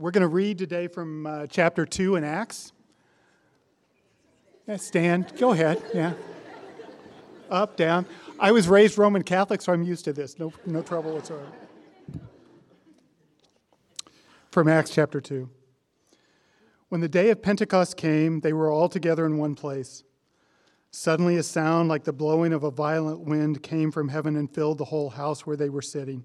we're going to read today from uh, chapter 2 in Acts. Yeah, stand. Go ahead. Yeah. Up, down. I was raised Roman Catholic, so I'm used to this. No, no trouble whatsoever. From Acts chapter 2. When the day of Pentecost came, they were all together in one place. Suddenly, a sound like the blowing of a violent wind came from heaven and filled the whole house where they were sitting.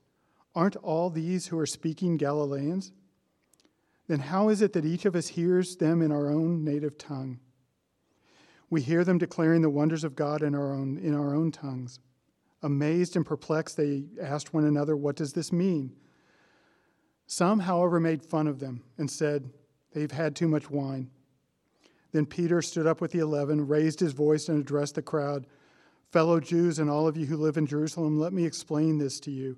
Aren't all these who are speaking Galileans? Then how is it that each of us hears them in our own native tongue? We hear them declaring the wonders of God in our own, in our own tongues. Amazed and perplexed, they asked one another, What does this mean? Some, however, made fun of them and said, They've had too much wine. Then Peter stood up with the eleven, raised his voice, and addressed the crowd Fellow Jews and all of you who live in Jerusalem, let me explain this to you.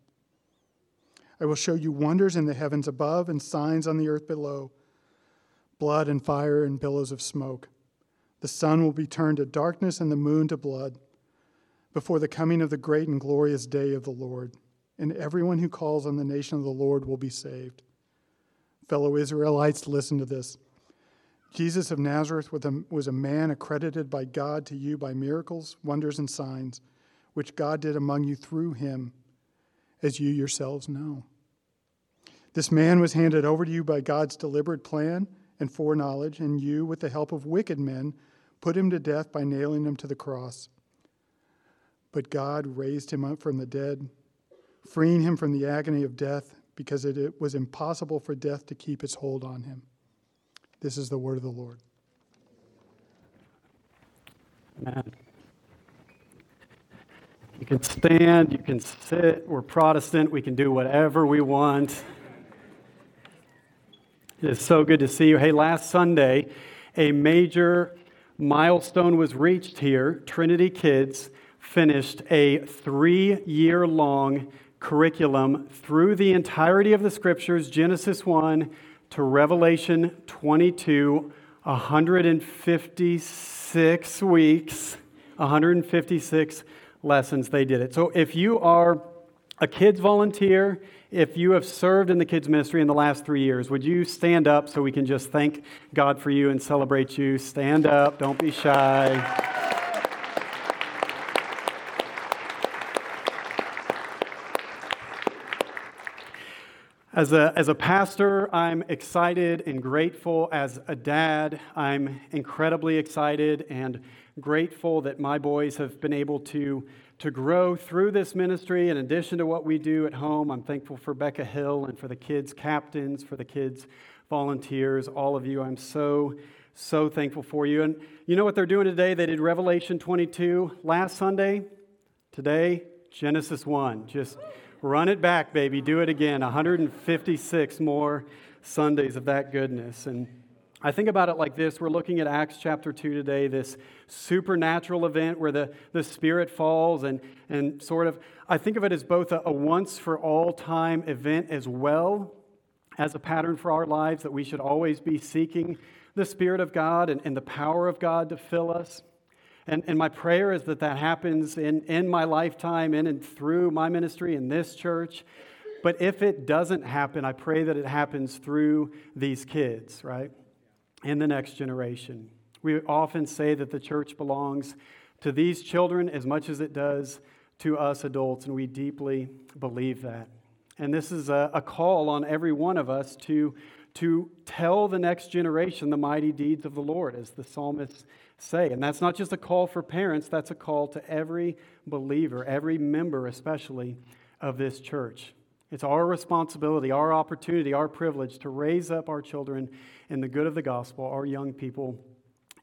I will show you wonders in the heavens above and signs on the earth below blood and fire and billows of smoke. The sun will be turned to darkness and the moon to blood before the coming of the great and glorious day of the Lord. And everyone who calls on the nation of the Lord will be saved. Fellow Israelites, listen to this. Jesus of Nazareth was a man accredited by God to you by miracles, wonders, and signs, which God did among you through him, as you yourselves know. This man was handed over to you by God's deliberate plan and foreknowledge, and you, with the help of wicked men, put him to death by nailing him to the cross. But God raised him up from the dead, freeing him from the agony of death because it was impossible for death to keep its hold on him. This is the word of the Lord. Amen. You can stand, you can sit. We're Protestant. We can do whatever we want. It's so good to see you. Hey, last Sunday, a major milestone was reached here. Trinity Kids finished a three year long curriculum through the entirety of the scriptures, Genesis 1 to Revelation 22, 156 weeks, 156 lessons they did it. So if you are a kids volunteer, if you have served in the kids ministry in the last three years, would you stand up so we can just thank God for you and celebrate you? Stand up, don't be shy. As a, as a pastor, I'm excited and grateful. As a dad, I'm incredibly excited and grateful that my boys have been able to, to grow through this ministry. In addition to what we do at home, I'm thankful for Becca Hill and for the kids' captains, for the kids' volunteers, all of you. I'm so, so thankful for you. And you know what they're doing today? They did Revelation 22 last Sunday. Today, Genesis 1. Just Run it back, baby. Do it again. 156 more Sundays of that goodness. And I think about it like this. We're looking at Acts chapter 2 today, this supernatural event where the, the Spirit falls, and, and sort of, I think of it as both a, a once for all time event as well as a pattern for our lives that we should always be seeking the Spirit of God and, and the power of God to fill us. And, and my prayer is that that happens in, in my lifetime, in and through my ministry in this church. But if it doesn't happen, I pray that it happens through these kids, right? In the next generation. We often say that the church belongs to these children as much as it does to us adults, and we deeply believe that. And this is a, a call on every one of us to, to tell the next generation the mighty deeds of the Lord, as the psalmists say. And that's not just a call for parents, that's a call to every believer, every member, especially of this church. It's our responsibility, our opportunity, our privilege to raise up our children in the good of the gospel, our young people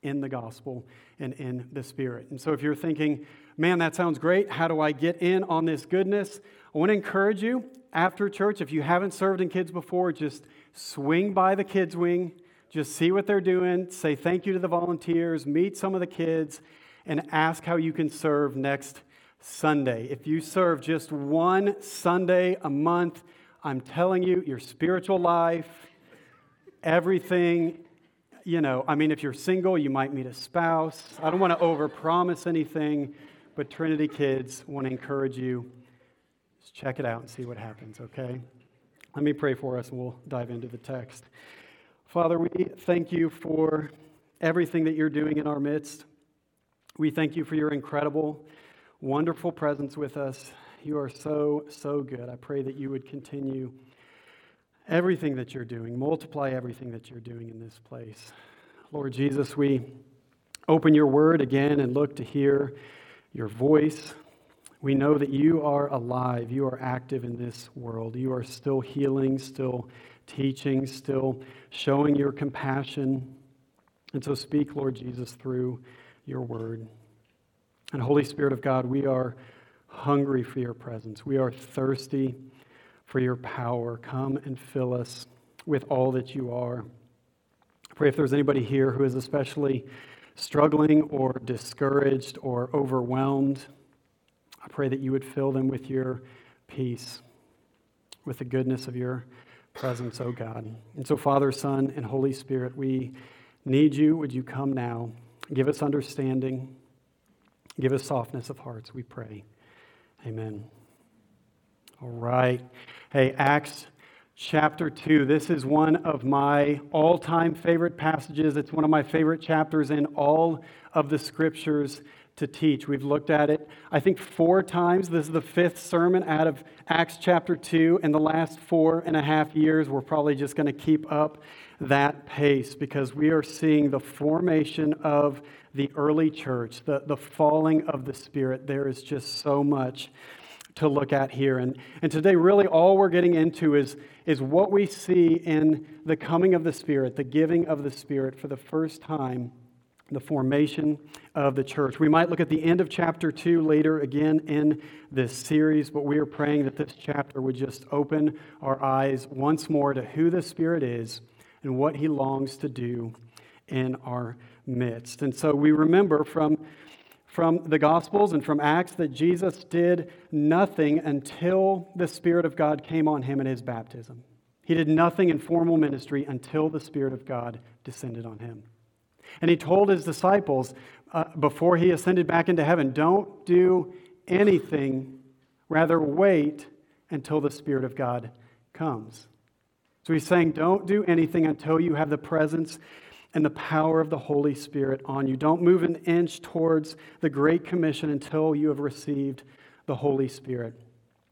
in the gospel and in the Spirit. And so if you're thinking, man, that sounds great, how do I get in on this goodness? I want to encourage you after church, if you haven't served in kids before, just swing by the kids' wing, just see what they're doing, say thank you to the volunteers, meet some of the kids, and ask how you can serve next Sunday. If you serve just one Sunday a month, I'm telling you, your spiritual life, everything, you know, I mean, if you're single, you might meet a spouse. I don't want to overpromise anything, but Trinity kids want to encourage you. Just check it out and see what happens, okay? Let me pray for us and we'll dive into the text. Father, we thank you for everything that you're doing in our midst. We thank you for your incredible wonderful presence with us. You are so, so good. I pray that you would continue everything that you're doing, multiply everything that you're doing in this place. Lord Jesus, we open your word again and look to hear your voice. We know that you are alive, you are active in this world. You are still healing, still teaching, still showing your compassion. And so speak, Lord Jesus, through your word. And Holy Spirit of God, we are hungry for your presence. We are thirsty for your power. Come and fill us with all that you are. I pray if there's anybody here who is especially struggling or discouraged or overwhelmed, I pray that you would fill them with your peace, with the goodness of your presence, oh God. And so, Father, Son, and Holy Spirit, we need you. Would you come now? Give us understanding. Give us softness of hearts, we pray. Amen. All right. Hey, Acts chapter 2. This is one of my all time favorite passages. It's one of my favorite chapters in all of the scriptures to teach. We've looked at it, I think, four times. This is the fifth sermon out of Acts chapter 2. In the last four and a half years, we're probably just going to keep up that pace because we are seeing the formation of the early church, the, the falling of the Spirit. There is just so much to look at here. And, and today, really, all we're getting into is, is what we see in the coming of the Spirit, the giving of the Spirit for the first time, the formation of the church. We might look at the end of chapter 2 later again in this series, but we are praying that this chapter would just open our eyes once more to who the Spirit is and what He longs to do in our midst. And so we remember from, from the Gospels and from Acts that Jesus did nothing until the Spirit of God came on him in his baptism. He did nothing in formal ministry until the Spirit of God descended on him. And he told his disciples uh, before he ascended back into heaven don't do anything, rather, wait until the Spirit of God comes. So he's saying, don't do anything until you have the presence and the power of the Holy Spirit on you. Don't move an inch towards the Great Commission until you have received the Holy Spirit.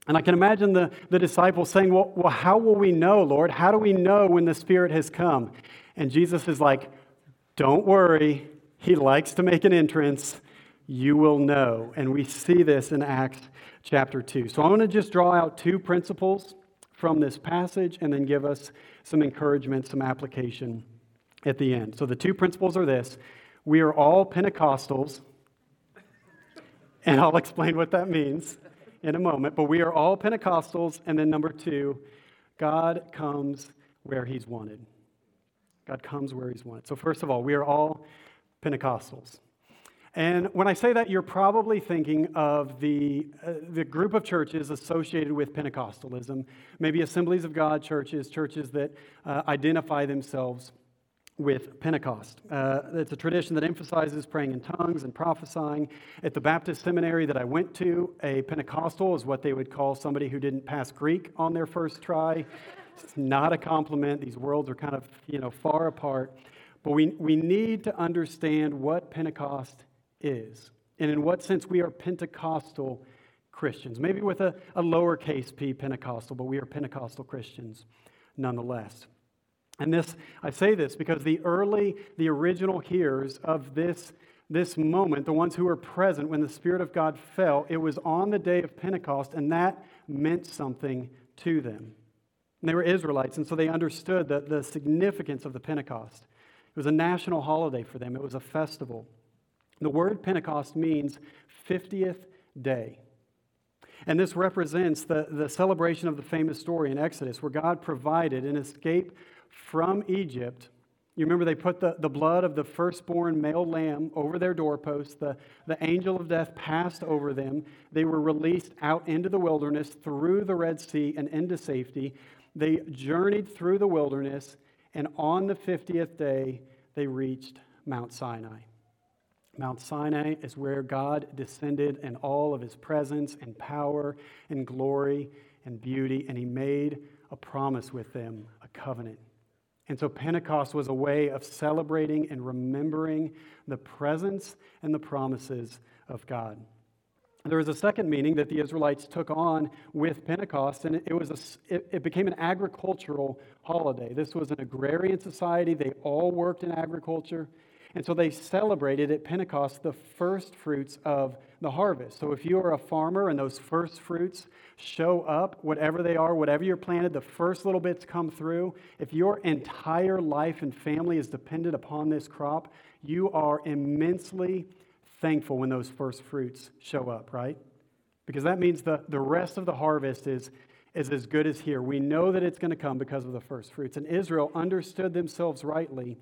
And I can imagine the, the disciples saying, well, well, how will we know, Lord? How do we know when the Spirit has come? And Jesus is like, Don't worry. He likes to make an entrance. You will know. And we see this in Acts chapter 2. So I want to just draw out two principles from this passage and then give us some encouragement, some application at the end. So the two principles are this we are all Pentecostals, and I'll explain what that means in a moment, but we are all Pentecostals. And then number two, God comes where He's wanted. God comes where He's wanted. So, first of all, we are all Pentecostals. And when I say that, you're probably thinking of the, uh, the group of churches associated with Pentecostalism, maybe assemblies of God churches, churches that uh, identify themselves with Pentecost. Uh, it's a tradition that emphasizes praying in tongues and prophesying. At the Baptist seminary that I went to, a Pentecostal is what they would call somebody who didn't pass Greek on their first try. It's not a compliment. These worlds are kind of, you know, far apart. But we, we need to understand what Pentecost is and in what sense we are Pentecostal Christians. Maybe with a, a lowercase p Pentecostal, but we are Pentecostal Christians nonetheless. And this, I say this because the early, the original hearers of this this moment, the ones who were present when the Spirit of God fell, it was on the day of Pentecost, and that meant something to them. And they were Israelites, and so they understood the, the significance of the Pentecost. It was a national holiday for them, it was a festival. The word Pentecost means 50th day. And this represents the, the celebration of the famous story in Exodus where God provided an escape from Egypt. You remember they put the, the blood of the firstborn male lamb over their doorposts. The, the angel of death passed over them. They were released out into the wilderness through the Red Sea and into safety. They journeyed through the wilderness, and on the 50th day, they reached Mount Sinai. Mount Sinai is where God descended in all of his presence and power and glory and beauty, and he made a promise with them, a covenant. And so Pentecost was a way of celebrating and remembering the presence and the promises of God. There was a second meaning that the Israelites took on with Pentecost, and it, was a, it, it became an agricultural holiday. This was an agrarian society. They all worked in agriculture. And so they celebrated at Pentecost the first fruits of the harvest. So if you are a farmer and those first fruits show up, whatever they are, whatever you're planted, the first little bits come through. If your entire life and family is dependent upon this crop, you are immensely thankful when those first fruits show up, right? Because that means the, the rest of the harvest is, is as good as here. We know that it's going to come because of the first fruits. And Israel understood themselves rightly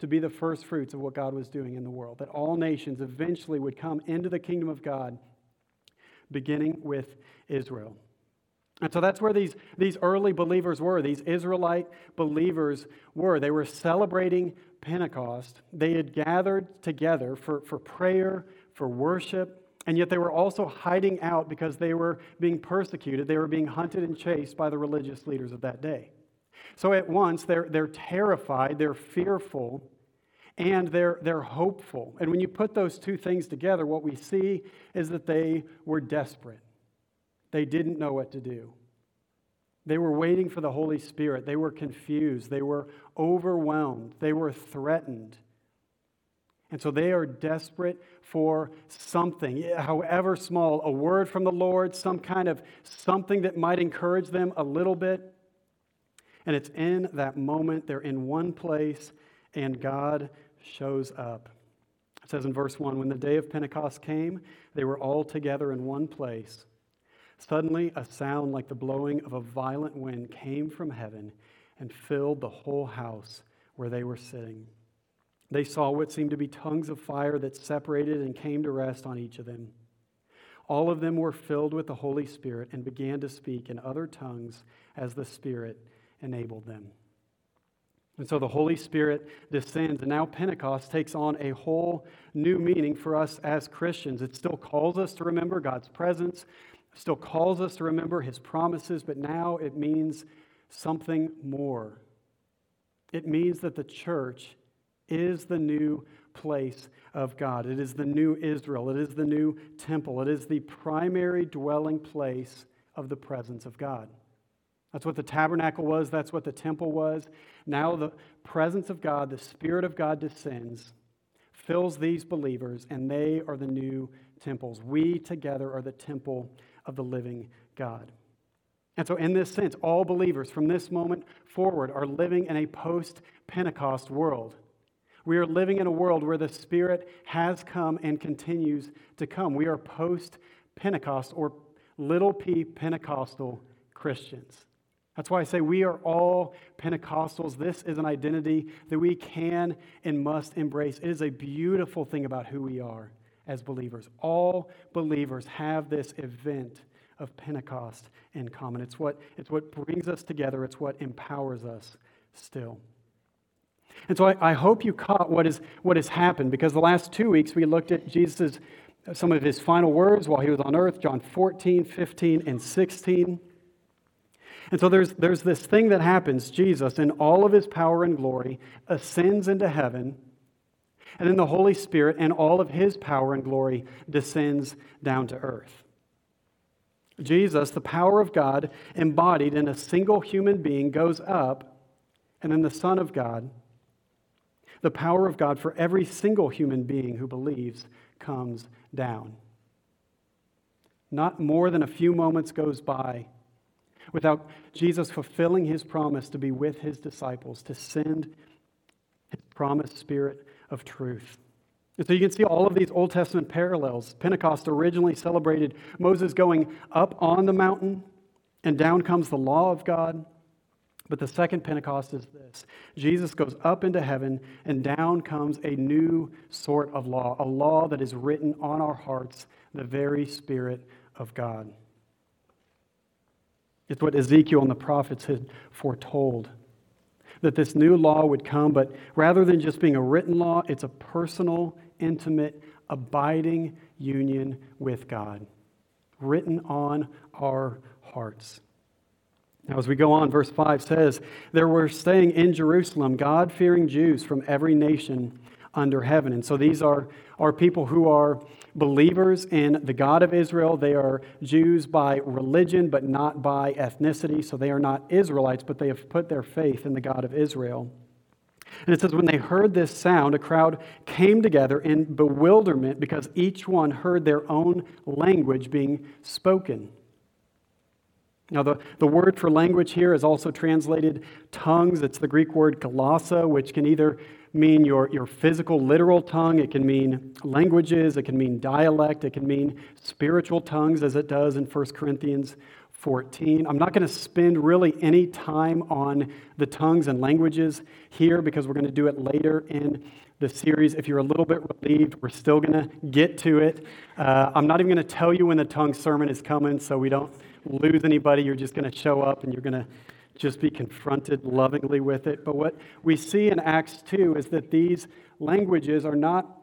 to be the first fruits of what God was doing in the world, that all nations eventually would come into the kingdom of God, beginning with Israel. And so that's where these, these early believers were. These Israelite believers were. They were celebrating Pentecost. They had gathered together for, for prayer, for worship, and yet they were also hiding out because they were being persecuted. They were being hunted and chased by the religious leaders of that day. So at once, they're, they're terrified, they're fearful, and they're, they're hopeful. And when you put those two things together, what we see is that they were desperate. They didn't know what to do. They were waiting for the Holy Spirit. They were confused. They were overwhelmed. They were threatened. And so they are desperate for something, however small, a word from the Lord, some kind of something that might encourage them a little bit. And it's in that moment, they're in one place, and God shows up. It says in verse 1 When the day of Pentecost came, they were all together in one place. Suddenly, a sound like the blowing of a violent wind came from heaven and filled the whole house where they were sitting. They saw what seemed to be tongues of fire that separated and came to rest on each of them. All of them were filled with the Holy Spirit and began to speak in other tongues as the Spirit enabled them. And so the Holy Spirit descends, and now Pentecost takes on a whole new meaning for us as Christians. It still calls us to remember God's presence, still calls us to remember his promises, but now it means something more. It means that the church is the new place of God. It is the new Israel. It is the new temple. It is the primary dwelling place of the presence of God. That's what the tabernacle was. That's what the temple was. Now the presence of God, the Spirit of God descends, fills these believers, and they are the new temples. We together are the temple of the living God. And so, in this sense, all believers from this moment forward are living in a post Pentecost world. We are living in a world where the Spirit has come and continues to come. We are post Pentecost or little p Pentecostal Christians. That's why I say we are all Pentecostals. This is an identity that we can and must embrace. It is a beautiful thing about who we are as believers. All believers have this event of Pentecost in common. It's what, it's what brings us together, it's what empowers us still. And so I, I hope you caught what, is, what has happened because the last two weeks we looked at Jesus' some of his final words while he was on earth, John 14, 15, and 16. And so there's, there's this thing that happens. Jesus, in all of his power and glory, ascends into heaven and then the Holy Spirit and all of his power and glory descends down to earth. Jesus, the power of God embodied in a single human being, goes up, and then the Son of God, the power of God for every single human being who believes comes down. Not more than a few moments goes by without Jesus fulfilling his promise to be with his disciples, to send his promised spirit of truth. And so you can see all of these Old Testament parallels. Pentecost originally celebrated Moses going up on the mountain, and down comes the law of God. But the second Pentecost is this Jesus goes up into heaven, and down comes a new sort of law, a law that is written on our hearts, the very Spirit of God. It's what Ezekiel and the prophets had foretold that this new law would come, but rather than just being a written law, it's a personal, intimate, abiding union with God, written on our hearts. Now, as we go on, verse 5 says, There were staying in Jerusalem God fearing Jews from every nation under heaven. And so these are, are people who are believers in the God of Israel. They are Jews by religion, but not by ethnicity. So they are not Israelites, but they have put their faith in the God of Israel. And it says, when they heard this sound, a crowd came together in bewilderment because each one heard their own language being spoken. Now, the, the word for language here is also translated tongues. It's the Greek word glossa, which can either mean your, your physical, literal tongue, it can mean languages, it can mean dialect, it can mean spiritual tongues, as it does in 1 Corinthians 14. I'm not going to spend really any time on the tongues and languages here because we're going to do it later in the series. If you're a little bit relieved, we're still going to get to it. Uh, I'm not even going to tell you when the tongue sermon is coming so we don't lose anybody. You're just going to show up and you're going to just be confronted lovingly with it. But what we see in Acts 2 is that these languages are not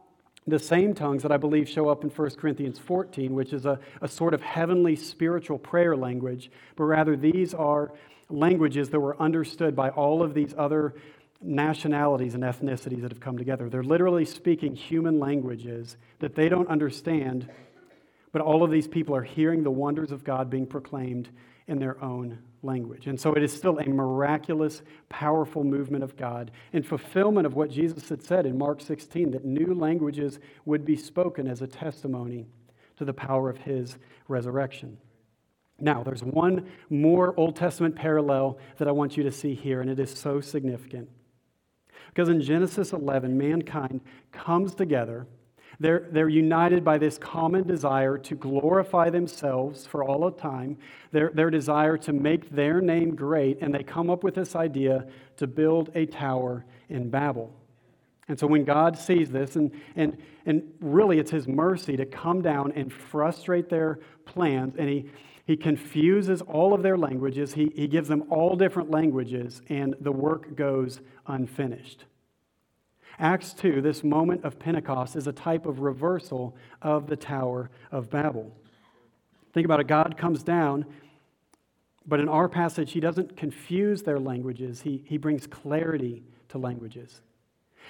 the same tongues that I believe show up in 1 Corinthians 14, which is a, a sort of heavenly spiritual prayer language, but rather these are languages that were understood by all of these other nationalities and ethnicities that have come together. They're literally speaking human languages that they don't understand, but all of these people are hearing the wonders of God being proclaimed in their own language. And so it is still a miraculous, powerful movement of God in fulfillment of what Jesus had said in Mark 16 that new languages would be spoken as a testimony to the power of his resurrection. Now, there's one more Old Testament parallel that I want you to see here, and it is so significant. Because in Genesis 11, mankind comes together they're, they're united by this common desire to glorify themselves for all of time, their, their desire to make their name great, and they come up with this idea to build a tower in Babel. And so when God sees this, and, and, and really it's His mercy to come down and frustrate their plans, and He, he confuses all of their languages, he, he gives them all different languages, and the work goes unfinished. Acts 2, this moment of Pentecost, is a type of reversal of the Tower of Babel. Think about it God comes down, but in our passage, he doesn't confuse their languages, he, he brings clarity to languages.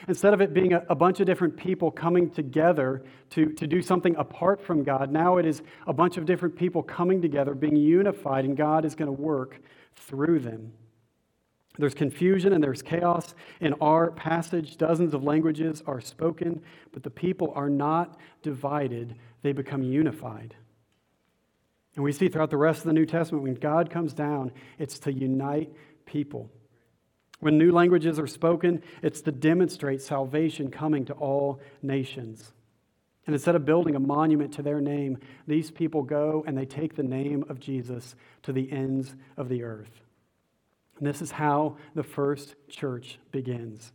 Instead of it being a, a, bunch of different people coming together to, to do something apart from God, now it is a bunch of different people coming together, being unified, and God is going to work through them. There's confusion and there's chaos. In our passage, dozens of languages are spoken, but the people are not divided, they become unified. And we see throughout the rest of the New Testament, when God comes down, it's to unite people. When new languages are spoken, it's to demonstrate salvation coming to all nations. And instead of building a monument to their name, these people go and they take the name of Jesus to the ends of the earth. And this is how the first church begins.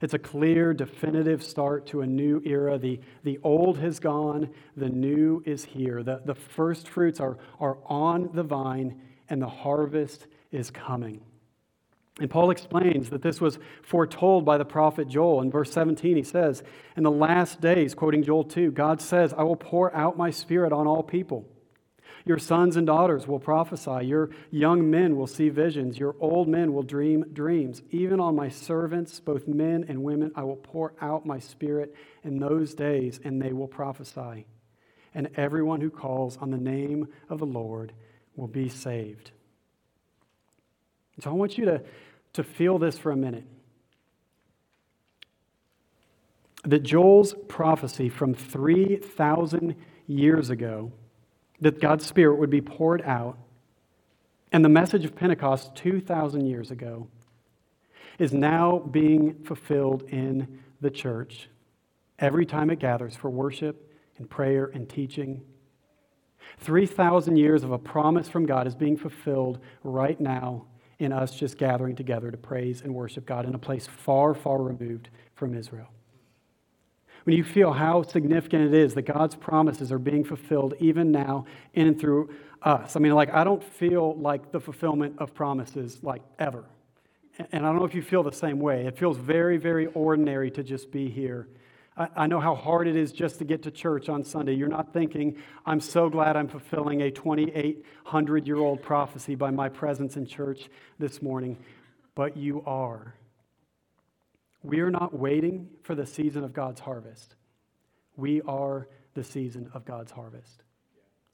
It's a clear, definitive start to a new era. The, the old has gone, the new is here. The, the first fruits are, are on the vine, and the harvest is coming. And Paul explains that this was foretold by the prophet Joel. In verse 17, he says, In the last days, quoting Joel 2, God says, I will pour out my spirit on all people. Your sons and daughters will prophesy. Your young men will see visions. Your old men will dream dreams. Even on my servants, both men and women, I will pour out my spirit in those days, and they will prophesy. And everyone who calls on the name of the Lord will be saved. So I want you to, to feel this for a minute. that Joel's prophecy from 3,000 years ago, that God's Spirit would be poured out, and the message of Pentecost 2,000 years ago, is now being fulfilled in the church every time it gathers for worship and prayer and teaching. 3,000 years of a promise from God is being fulfilled right now in us just gathering together to praise and worship God in a place far, far removed from Israel. When you feel how significant it is that God's promises are being fulfilled even now in and through us. I mean, like, I don't feel like the fulfillment of promises like ever. And I don't know if you feel the same way. It feels very, very ordinary to just be here I know how hard it is just to get to church on Sunday. You're not thinking, I'm so glad I'm fulfilling a 2,800 year old prophecy by my presence in church this morning, but you are. We are not waiting for the season of God's harvest. We are the season of God's harvest.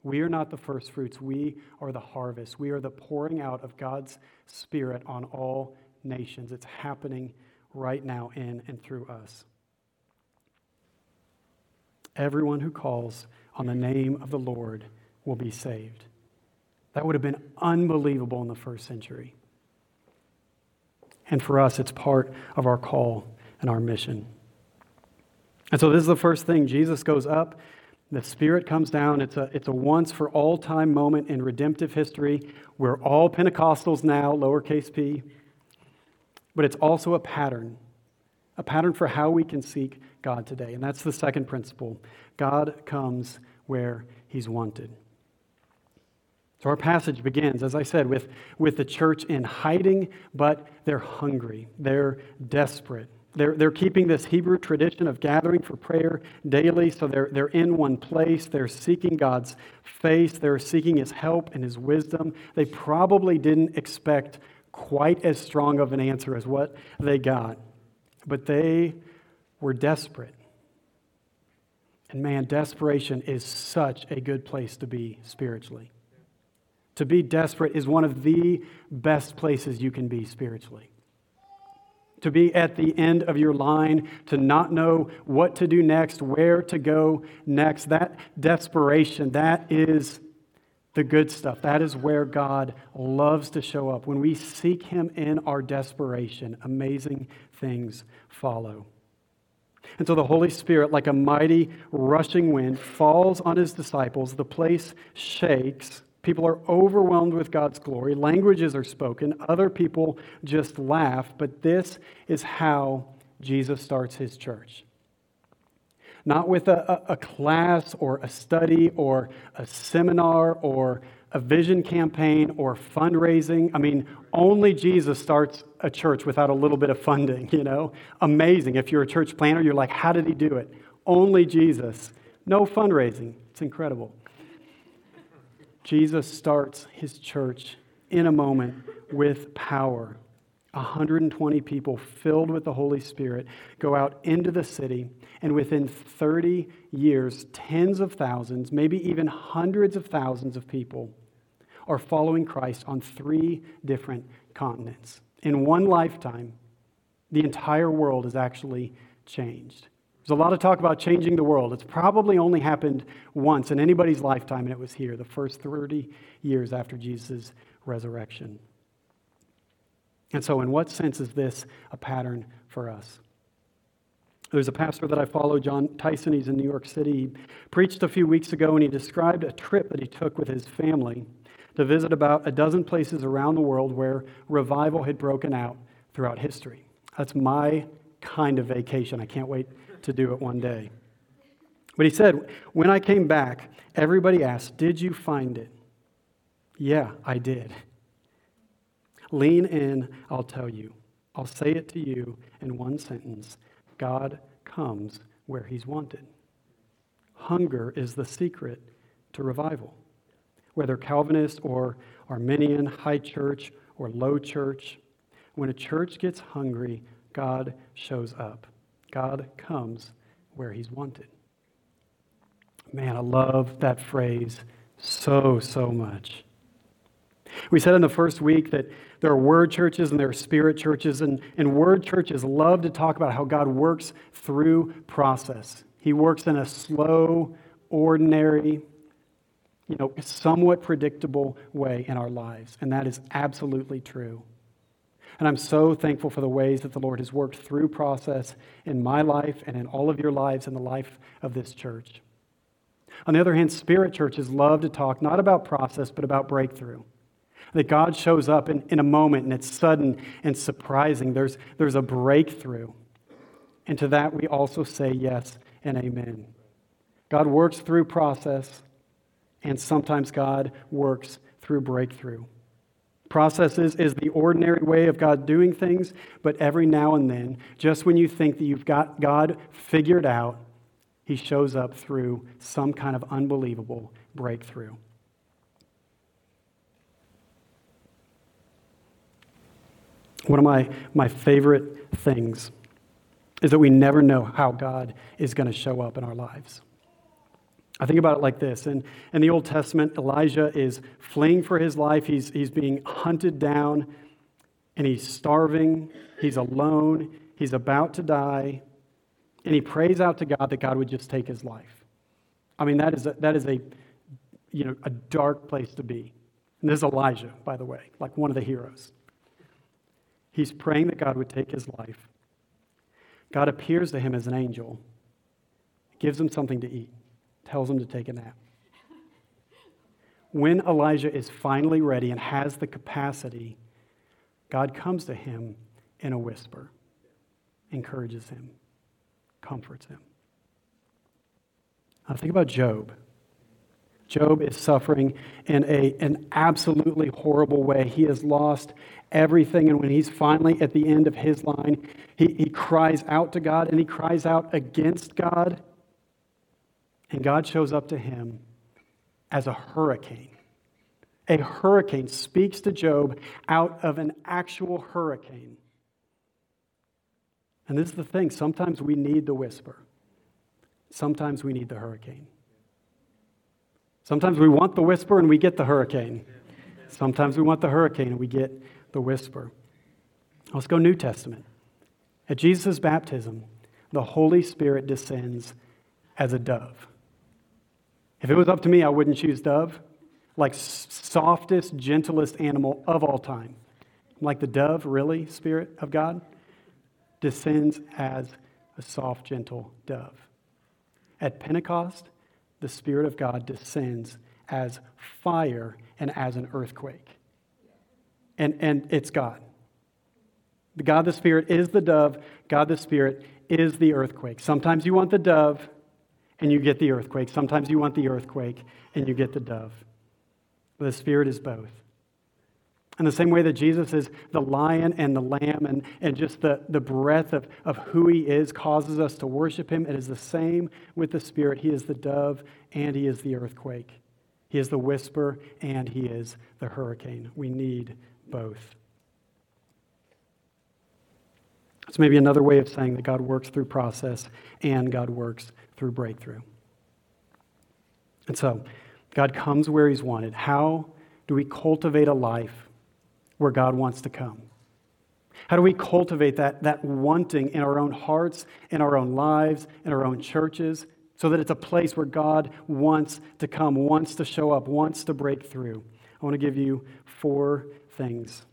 We are not the first fruits, we are the harvest. We are the pouring out of God's Spirit on all nations. It's happening right now in and through us. Everyone who calls on the name of the Lord will be saved. That would have been unbelievable in the first century. And for us, it's part of our call and our mission. And so, this is the first thing. Jesus goes up, the Spirit comes down. It's a, it's a once for all time moment in redemptive history. We're all Pentecostals now, lowercase p. But it's also a pattern a pattern for how we can seek God today. And that's the second principle God comes where he's wanted. So our passage begins, as I said, with, with the church in hiding, but they're hungry, they're desperate. They're, they're keeping this Hebrew tradition of gathering for prayer daily, so they're, they're in one place. They're seeking God's face. They're seeking His help and His wisdom. They probably didn't expect quite as strong of an answer as what they got but they were desperate. And man, desperation is such a good place to be spiritually. To be desperate is one of the best places you can be spiritually. To be at the end of your line, to not know what to do next, where to go next, that desperation, that is the good stuff. That is where God loves to show up. When we seek Him in our desperation, amazing things follow. And so the Holy Spirit, like a mighty rushing wind, falls on His disciples. The place shakes. People are overwhelmed with God's glory. Languages are spoken. Other people just laugh. But this is how Jesus starts His church not with a, a, class or a study or a seminar or a vision campaign or fundraising. I mean, only Jesus starts a church without a little bit of funding, you know? Amazing. If you're a church planner, you're like, how did he do it? Only Jesus. No fundraising. It's incredible. Jesus starts his church in a moment with power. 120 people filled with the Holy Spirit go out into the city, and within 30 years, tens of thousands, maybe even hundreds of thousands of people are following Christ on three different continents. In one lifetime, the entire world is actually changed. There's a lot of talk about changing the world. It's probably only happened once in anybody's lifetime, and it was here, the first 30 years after Jesus' resurrection. And so, in what sense is this a pattern for us? There's a pastor that I follow, Jon Tyson. He's in New York City. He preached a few weeks ago and he described a trip that he took with his family to visit about a dozen places around the world where revival had broken out throughout history. That's my kind of vacation. I can't wait to do it one day. But he said, when I came back, everybody asked, Did you find it? Yeah, I did. Lean in, I'll tell you. I'll say it to you in one sentence God comes where he's wanted. Hunger is the secret to revival. Whether Calvinist or Arminian, high church or low church, when a church gets hungry, God shows up. God comes where he's wanted. Man, I love that phrase so, so much. We said in the first week that there are word churches and there are spirit churches, and, and word churches love to talk about how God works through process. He works in a slow, ordinary, you know, somewhat predictable way in our lives, and that is absolutely true. And I'm so thankful for the ways that the Lord has worked through process in my life and in all of your lives and the life of this church. On the other hand, spirit churches love to talk not about process, but about breakthrough. That God shows up in, in a moment and it's sudden and surprising. There's, there's a breakthrough. And to that, we also say yes and amen. God works through process, and sometimes God works through breakthrough. Processes is the ordinary way of God doing things, but every now and then, just when you think that you've got God figured out, he shows up through some kind of unbelievable breakthrough. One of my, my favorite things is that we never know how God is going to show up in our lives. I think about it like this. In, in the Old Testament, Elijah is fleeing for his life. He's, he's being hunted down, and he's starving. He's alone. He's about to die and he prays out to God that God would just take his life. I mean, that is a, that is a, you know, a dark place to be. And this is Elijah, by the way, like one of the heroes. He's praying that God would take his life. God appears to him as an angel, gives him something to eat, tells him to take a nap. When Elijah is finally ready and has the capacity, God comes to him in a whisper, encourages him comforts him. Now think about Job. Job is suffering in a, an absolutely horrible way. He has lost everything. And when he's finally at the end of his line, he, he cries out to God and he cries out against God. And God shows up to him as a hurricane. A hurricane speaks to Job out of an actual hurricane. And this is the thing sometimes we need the whisper, sometimes we need the hurricane. Sometimes we want the whisper and we get the hurricane. Sometimes we want the hurricane and we get the whisper. Let's go New Testament. At Jesus' baptism, the Holy Spirit descends as a dove. If it was up to me, I wouldn't choose dove. Like softest, gentlest animal of all time. Like the dove, really, Spirit of God? descends as a soft, gentle dove. At Pentecost, the Spirit of God descends as fire and as an earthquake. And, and it's God. The God the Spirit is the dove, God the Spirit is the earthquake. Sometimes you want the dove and you get the earthquake. Sometimes you want the earthquake and you get the dove. The Spirit is both. In the same way that Jesus is the lion and the lamb, and, and just the, the breadth of, of who he is causes us to worship him, it is the same with the Spirit. He is the dove and he is the earthquake. He is the whisper and he is the hurricane. We need both. It's maybe another way of saying that God works through process and God works through breakthrough. And so, God comes where He's wanted. How do we cultivate a life where God wants to come? How do we cultivate that, that wanting in our own hearts, in our own lives, in our own churches, so that it's a place where God wants to come, wants to show up, wants to break through? I want to give you four things.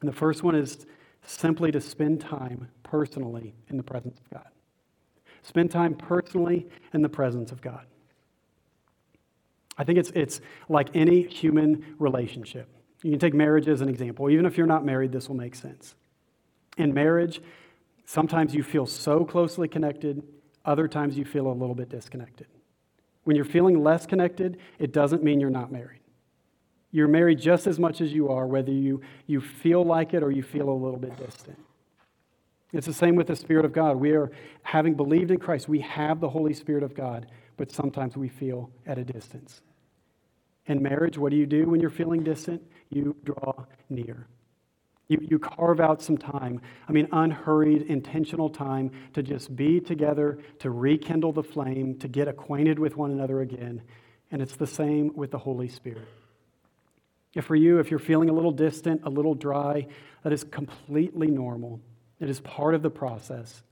And the first one is simply to spend time personally in the presence of God. Spend time personally in the presence of God. I think it's, it's like any human relationship. You can take marriage as an example. Even if you're not married, this will make sense. In marriage, sometimes you feel so closely connected, other times you feel a little bit disconnected. When you're feeling less connected, it doesn't mean you're not married. You're married just as much as you are, whether you, you feel like it or you feel a little bit distant. It's the same with the Spirit of God. We are, having believed in Christ, we have the Holy Spirit of God, but sometimes we feel at a distance. In marriage, what do you do when you're feeling distant? You draw near. You, you carve out some time, I mean, unhurried, intentional time to just be together, to rekindle the flame, to get acquainted with one another again. And it's the same with the Holy Spirit. If for you, if you're feeling a little distant, a little dry, that is completely normal. It is part of the process.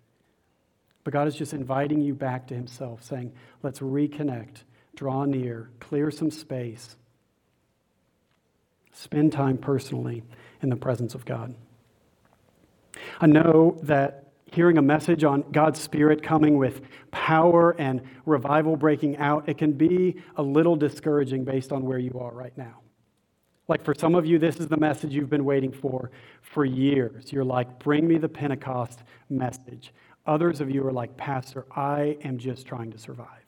But God is just inviting you back to Himself, saying, let's reconnect, draw near, clear some space, spend time personally in the presence of God. I know that hearing a message on God's Spirit coming with power and revival breaking out, it can be a little discouraging based on where you are right now. Like for some of you, this is the message you've been waiting for for years. You're like, bring me the Pentecost message. Others of you are like, Pastor, I am just trying to survive.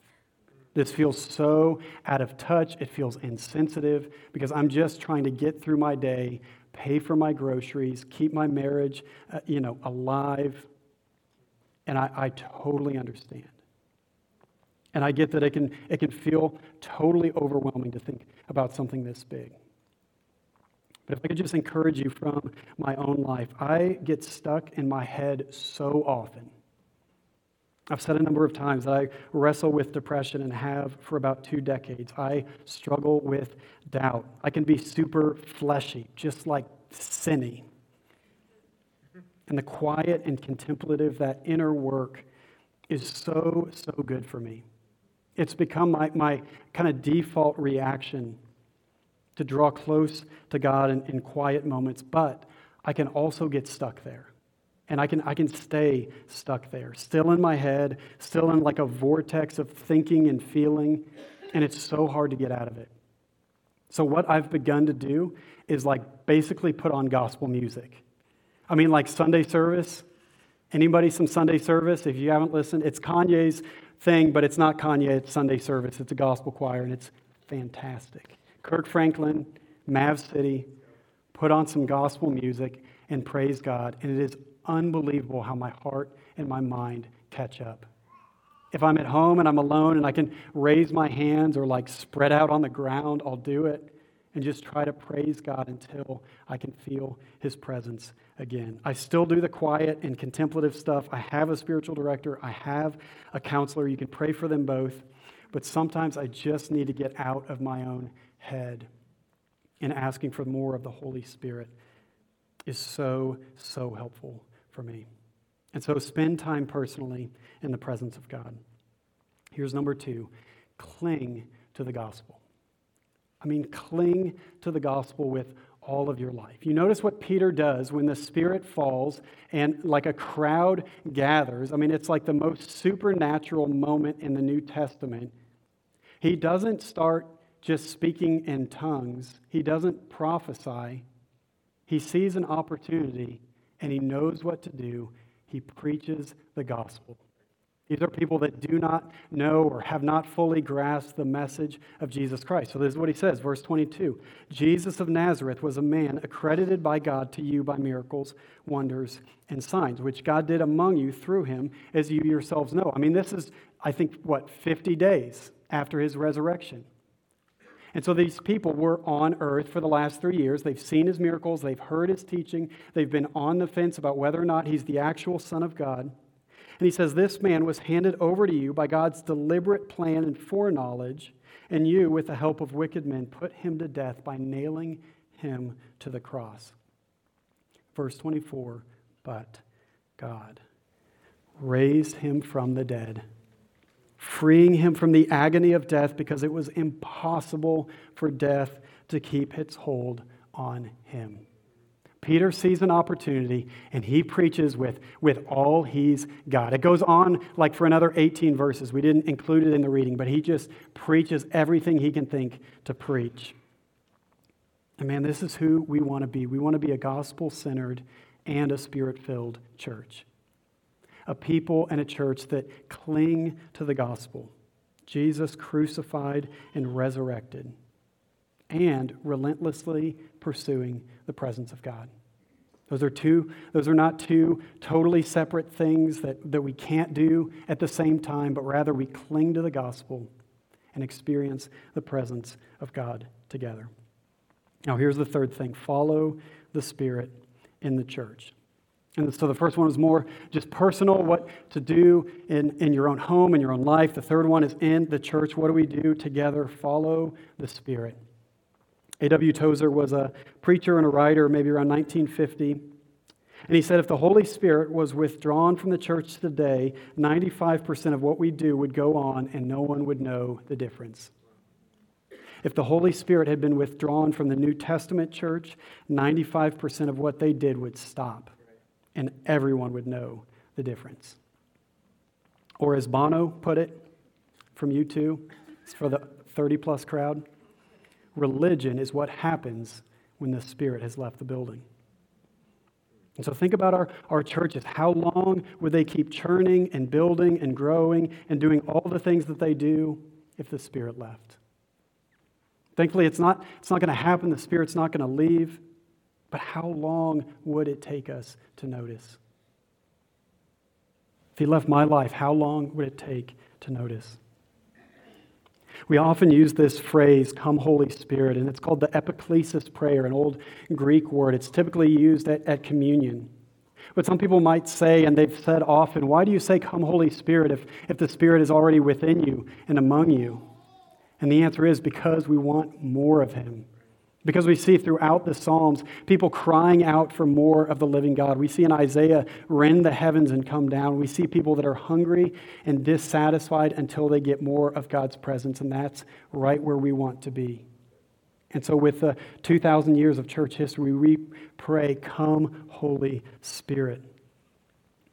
This feels so out of touch. It feels insensitive because I'm just trying to get through my day, pay for my groceries, keep my marriage, uh, you know, alive. And I, I totally understand. And I get that it can, it can feel totally overwhelming to think about something this big. But if I could just encourage you from my own life, I get stuck in my head so often. I've said a number of times that I wrestle with depression and have for about two decades. I struggle with doubt. I can be super fleshy, just like sinny. And the quiet and contemplative, that inner work, is so, so good for me. It's become my, my kind of default reaction to draw close to God in, in quiet moments, but I can also get stuck there. And I can, I can stay stuck there, still in my head, still in like a vortex of thinking and feeling, and it's so hard to get out of it. So, what I've begun to do is like basically put on gospel music. I mean, like Sunday service. Anybody some Sunday service? If you haven't listened, it's Kanye's thing, but it's not Kanye, it's Sunday service. It's a gospel choir, and it's fantastic. Kirk Franklin, Mav City, put on some gospel music and praise God. And it is unbelievable how my heart and my mind catch up. If I'm at home and I'm alone and I can raise my hands or like spread out on the ground, I'll do it and just try to praise God until I can feel His presence again. I still do the quiet and contemplative stuff. I have a spiritual director, I have a counselor. You can pray for them both. But sometimes I just need to get out of my own head. And asking for more of the Holy Spirit is so, so helpful for me. And so spend time personally in the presence of God. Here's number two cling to the gospel. I mean, cling to the gospel with all of your life. You notice what Peter does when the Spirit falls and like a crowd gathers. I mean, it's like the most supernatural moment in the New Testament. He doesn't start just speaking in tongues, he doesn't prophesy. He sees an opportunity and he knows what to do. He preaches the gospel. These are people that do not know or have not fully grasped the message of Jesus Christ. So, this is what he says, verse 22 Jesus of Nazareth was a man accredited by God to you by miracles, wonders, and signs, which God did among you through him, as you yourselves know. I mean, this is, I think, what, 50 days after his resurrection. And so these people were on earth for the last three years. They've seen his miracles, they've heard his teaching, they've been on the fence about whether or not he's the actual Son of God. And he says, This man was handed over to you by God's deliberate plan and foreknowledge, and you, with the help of wicked men, put him to death by nailing him to the cross. Verse 24, but God raised him from the dead freeing him from the agony of death because it was impossible for death to keep its hold on him. Peter sees an opportunity and he preaches with, with all he's got. It goes on like for another 18 verses. We didn't include it in the reading, but he just preaches everything he can think to preach. And man, this is who we want to be. We want to be a gospel centered and a spirit filled church a people and a church that cling to the gospel Jesus crucified and resurrected, and relentlessly pursuing the presence of God. Those are two, those are not two totally separate things that, that we can't do at the same time, but rather we cling to the gospel and experience the presence of God together. Now, here's the third thing follow the Spirit in the church. And so the first one is more just personal, what to do in, in your own home, in your own life. The third one is in the church. What do we do together? Follow the Spirit. A.W. Tozer was a preacher and a writer, maybe around 1950. And he said if the Holy Spirit was withdrawn from the church today, 95% of what we do would go on and no one would know the difference. If the Holy Spirit had been withdrawn from the New Testament church, 95% of what they did would stop and everyone would know the difference. Or as Bono put it from U2 it's for the 30 plus crowd religion is what happens when the Spirit has left the building. And so think about our, our churches. How long would they keep churning and building and growing and doing all the things that they do if the Spirit left? Thankfully, it's not, it's not going to happen. The Spirit's not going to leave. But how long would it take us to notice? If He left my life, how long would it take to notice? We often use this phrase, come Holy Spirit, and it's called the epiclesis prayer, an old Greek word. It's typically used at, at communion. But some people might say, and they've said often, why do you say, Come Holy Spirit, if, if the Spirit is already within you and among you? And the answer is because we want more of Him. Because we see throughout the Psalms people crying out for more of the living God. We see in Isaiah, rend the heavens and come down. We see people that are hungry and dissatisfied until they get more of God's presence, and that's right where we want to be. And so, with the 2,000 years of church history, we pray, Come, Holy Spirit.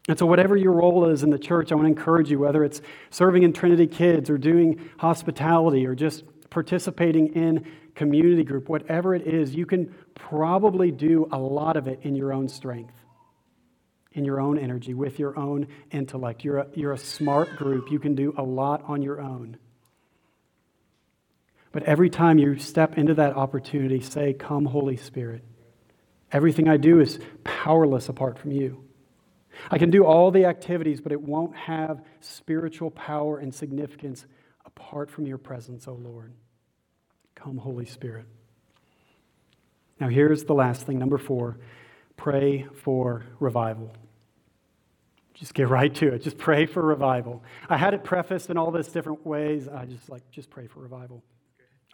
And so, whatever your role is in the church, I want to encourage you, whether it's serving in Trinity Kids or doing hospitality or just participating in community group, whatever it is, you can probably do a lot of it in your own strength, in your own energy, with your own intellect. You're a, you're a smart group. You can do a lot on your own. But every time you step into that opportunity, say, Come, Holy Spirit. Everything I do is powerless apart from you. I can do all the activities, but it won't have spiritual power and significance apart from your presence, O oh Lord. Come, Holy Spirit. Now, here's the last thing. Number four pray for revival. Just get right to it. Just pray for revival. I had it prefaced in all this different ways. I just like, just pray for revival.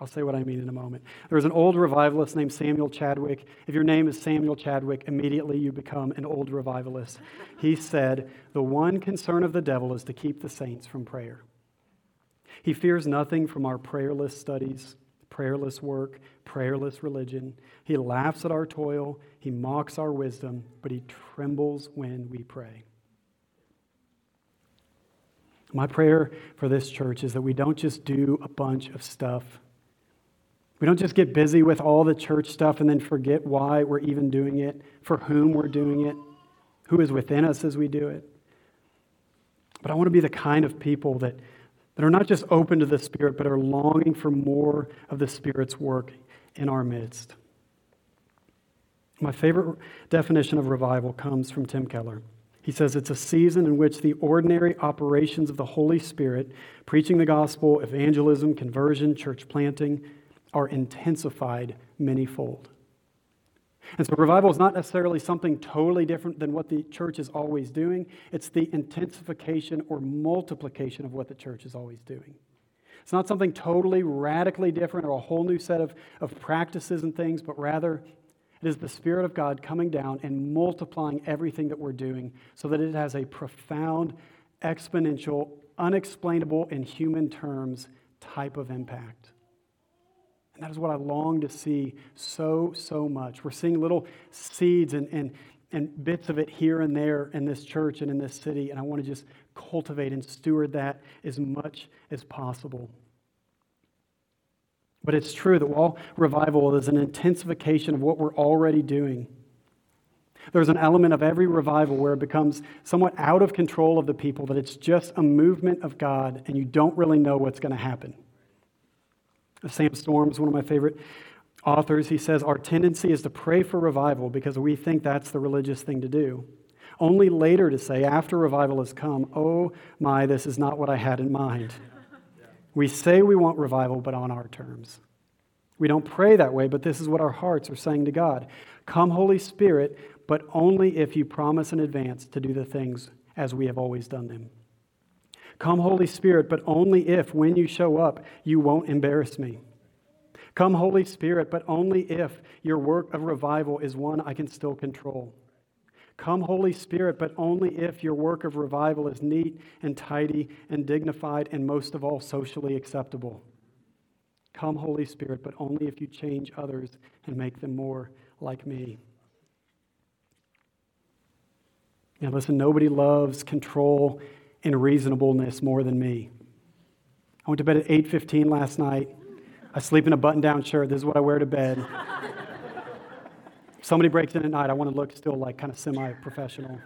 I'll say what I mean in a moment. There was an old revivalist named Samuel Chadwick. If your name is Samuel Chadwick, immediately you become an old revivalist. He said, The one concern of the devil is to keep the saints from prayer. He fears nothing from our prayerless studies, prayerless work, prayerless religion. He laughs at our toil, he mocks our wisdom, but he trembles when we pray. My prayer for this church is that we don't just do a bunch of stuff. We don't just get busy with all the church stuff and then forget why we're even doing it, for whom we're doing it, who is within us as we do it. But I want to be the kind of people that that are not just open to the Spirit, but are longing for more of the Spirit's work in our midst. My favorite definition of revival comes from Tim Keller. He says it's a season in which the ordinary operations of the Holy Spirit, preaching the gospel, evangelism, conversion, church planting, are intensified manyfold. And so revival is not necessarily something totally different than what the church is always doing. It's the intensification or multiplication of what the church is always doing. It's not something totally radically different or a whole new set of, of practices and things, but rather it is the Spirit of God coming down and multiplying everything that we're doing so that it has a profound, exponential, unexplainable in human terms type of impact. That is what I long to see so, so much. We're seeing little seeds and, and, and bits of it here and there in this church and in this city, and I want to just cultivate and steward that as much as possible. But it's true that while revival is an intensification of what we're already doing, there's an element of every revival where it becomes somewhat out of control of the people, that it's just a movement of God and you don't really know what's going to happen. Sam Storms, one of my favorite authors, he says, Our tendency is to pray for revival because we think that's the religious thing to do. Only later to say, after revival has come, oh my, this is not what I had in mind. We say we want revival, but on our terms. We don't pray that way, but this is what our hearts are saying to God Come, Holy Spirit, but only if you promise in advance to do the things as we have always done them. Come, Holy Spirit, but only if, when you show up, you won't embarrass me. Come, Holy Spirit, but only if your work of revival is one I can still control. Come, Holy Spirit, but only if your work of revival is neat and tidy and dignified and most of all socially acceptable. Come, Holy Spirit, but only if you change others and make them more like me. Now, listen, nobody loves control and reasonableness more than me. I went to bed at 8:15 last night. I sleep in a button-down shirt. This is what I wear to bed. somebody breaks in at night, I want to look still like kind of semi-professional.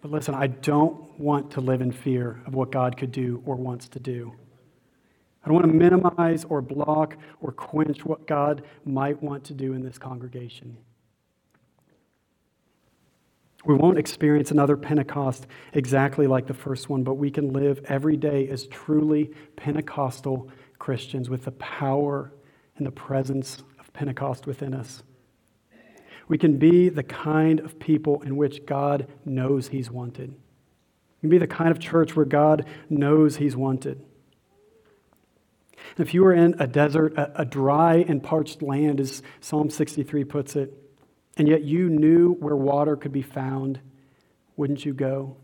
But listen, I don't want to live in fear of what God could do or wants to do. I don't want to minimize or block or quench what God might want to do in this congregation. We won't experience another Pentecost exactly like the first one, but we can live every day as truly Pentecostal Christians with the power and the presence of Pentecost within us. We can be the kind of people in which God knows He's wanted. We can be the kind of church where God knows He's wanted. If you are in a desert, a, a dry and parched land, as Psalm 63 puts it, and yet you knew where water could be found, wouldn't you go?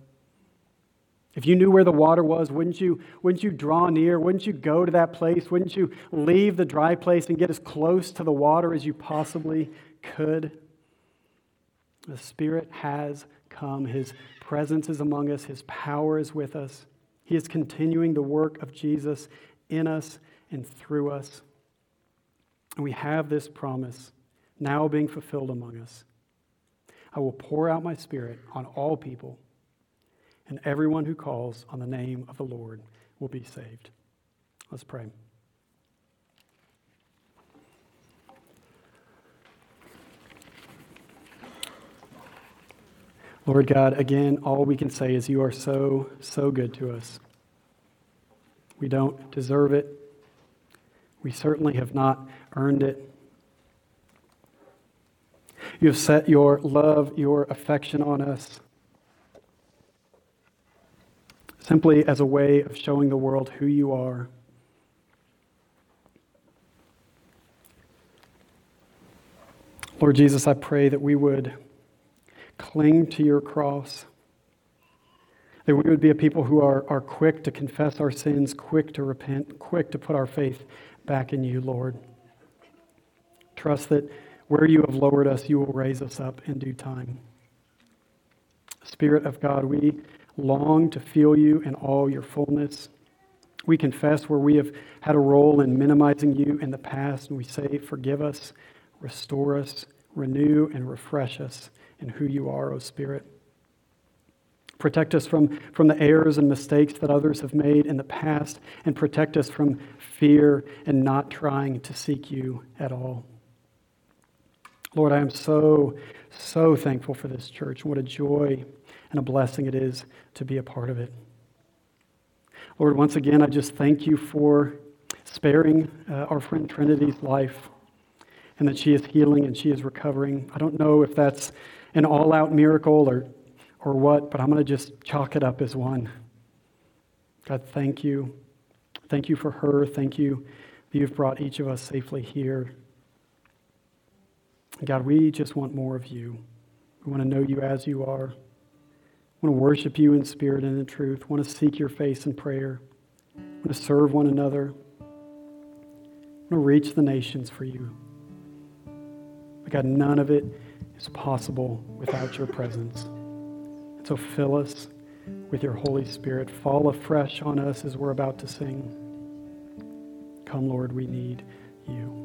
If you knew where the water was, wouldn't you, wouldn't you draw near? Wouldn't you go to that place? Wouldn't you leave the dry place and get as close to the water as you possibly could? The Spirit has come. His presence is among us, His power is with us. He is continuing the work of Jesus in us and through us. And we have this promise now being fulfilled among us. I will pour out my Spirit on all people and everyone who calls on the name of the Lord will be saved. Let's pray. Lord God, again, all we can say is you are so, so good to us. We don't deserve it. We certainly have not earned it. You have set your love, your affection on us simply as a way of showing the world who you are. Lord Jesus, I pray that we would cling to your cross, that we would be a people who are, are quick to confess our sins, quick to repent, quick to put our faith back in you, Lord. Trust that where you have lowered us, you will raise us up in due time. Spirit of God, we long to feel you in all your fullness. We confess where we have had a role in minimizing you in the past, and we say, Forgive us, restore us, renew, and refresh us in who you are, O Spirit. Protect us from, from the errors and mistakes that others have made in the past, and protect us from fear and not trying to seek you at all. Lord, I am so, so thankful for this church. What a joy and a blessing it is to be a part of it. Lord, once again, I just thank you for sparing uh, our friend Trinity's life and that she is healing and she is recovering. I don't know if that's an all out miracle or, or what, but I'm going to just chalk it up as one. God, thank you. Thank you for her. Thank you that you've brought each of us safely here. God, we just want more of you. We want to know you as you are want to worship you in spirit and in truth, want to seek your face in prayer, want to serve one another, want to reach the nations for you. But God, none of it is possible without your presence. And so fill us with your Holy Spirit. Fall afresh on us as we're about to sing. Come, Lord, we need you.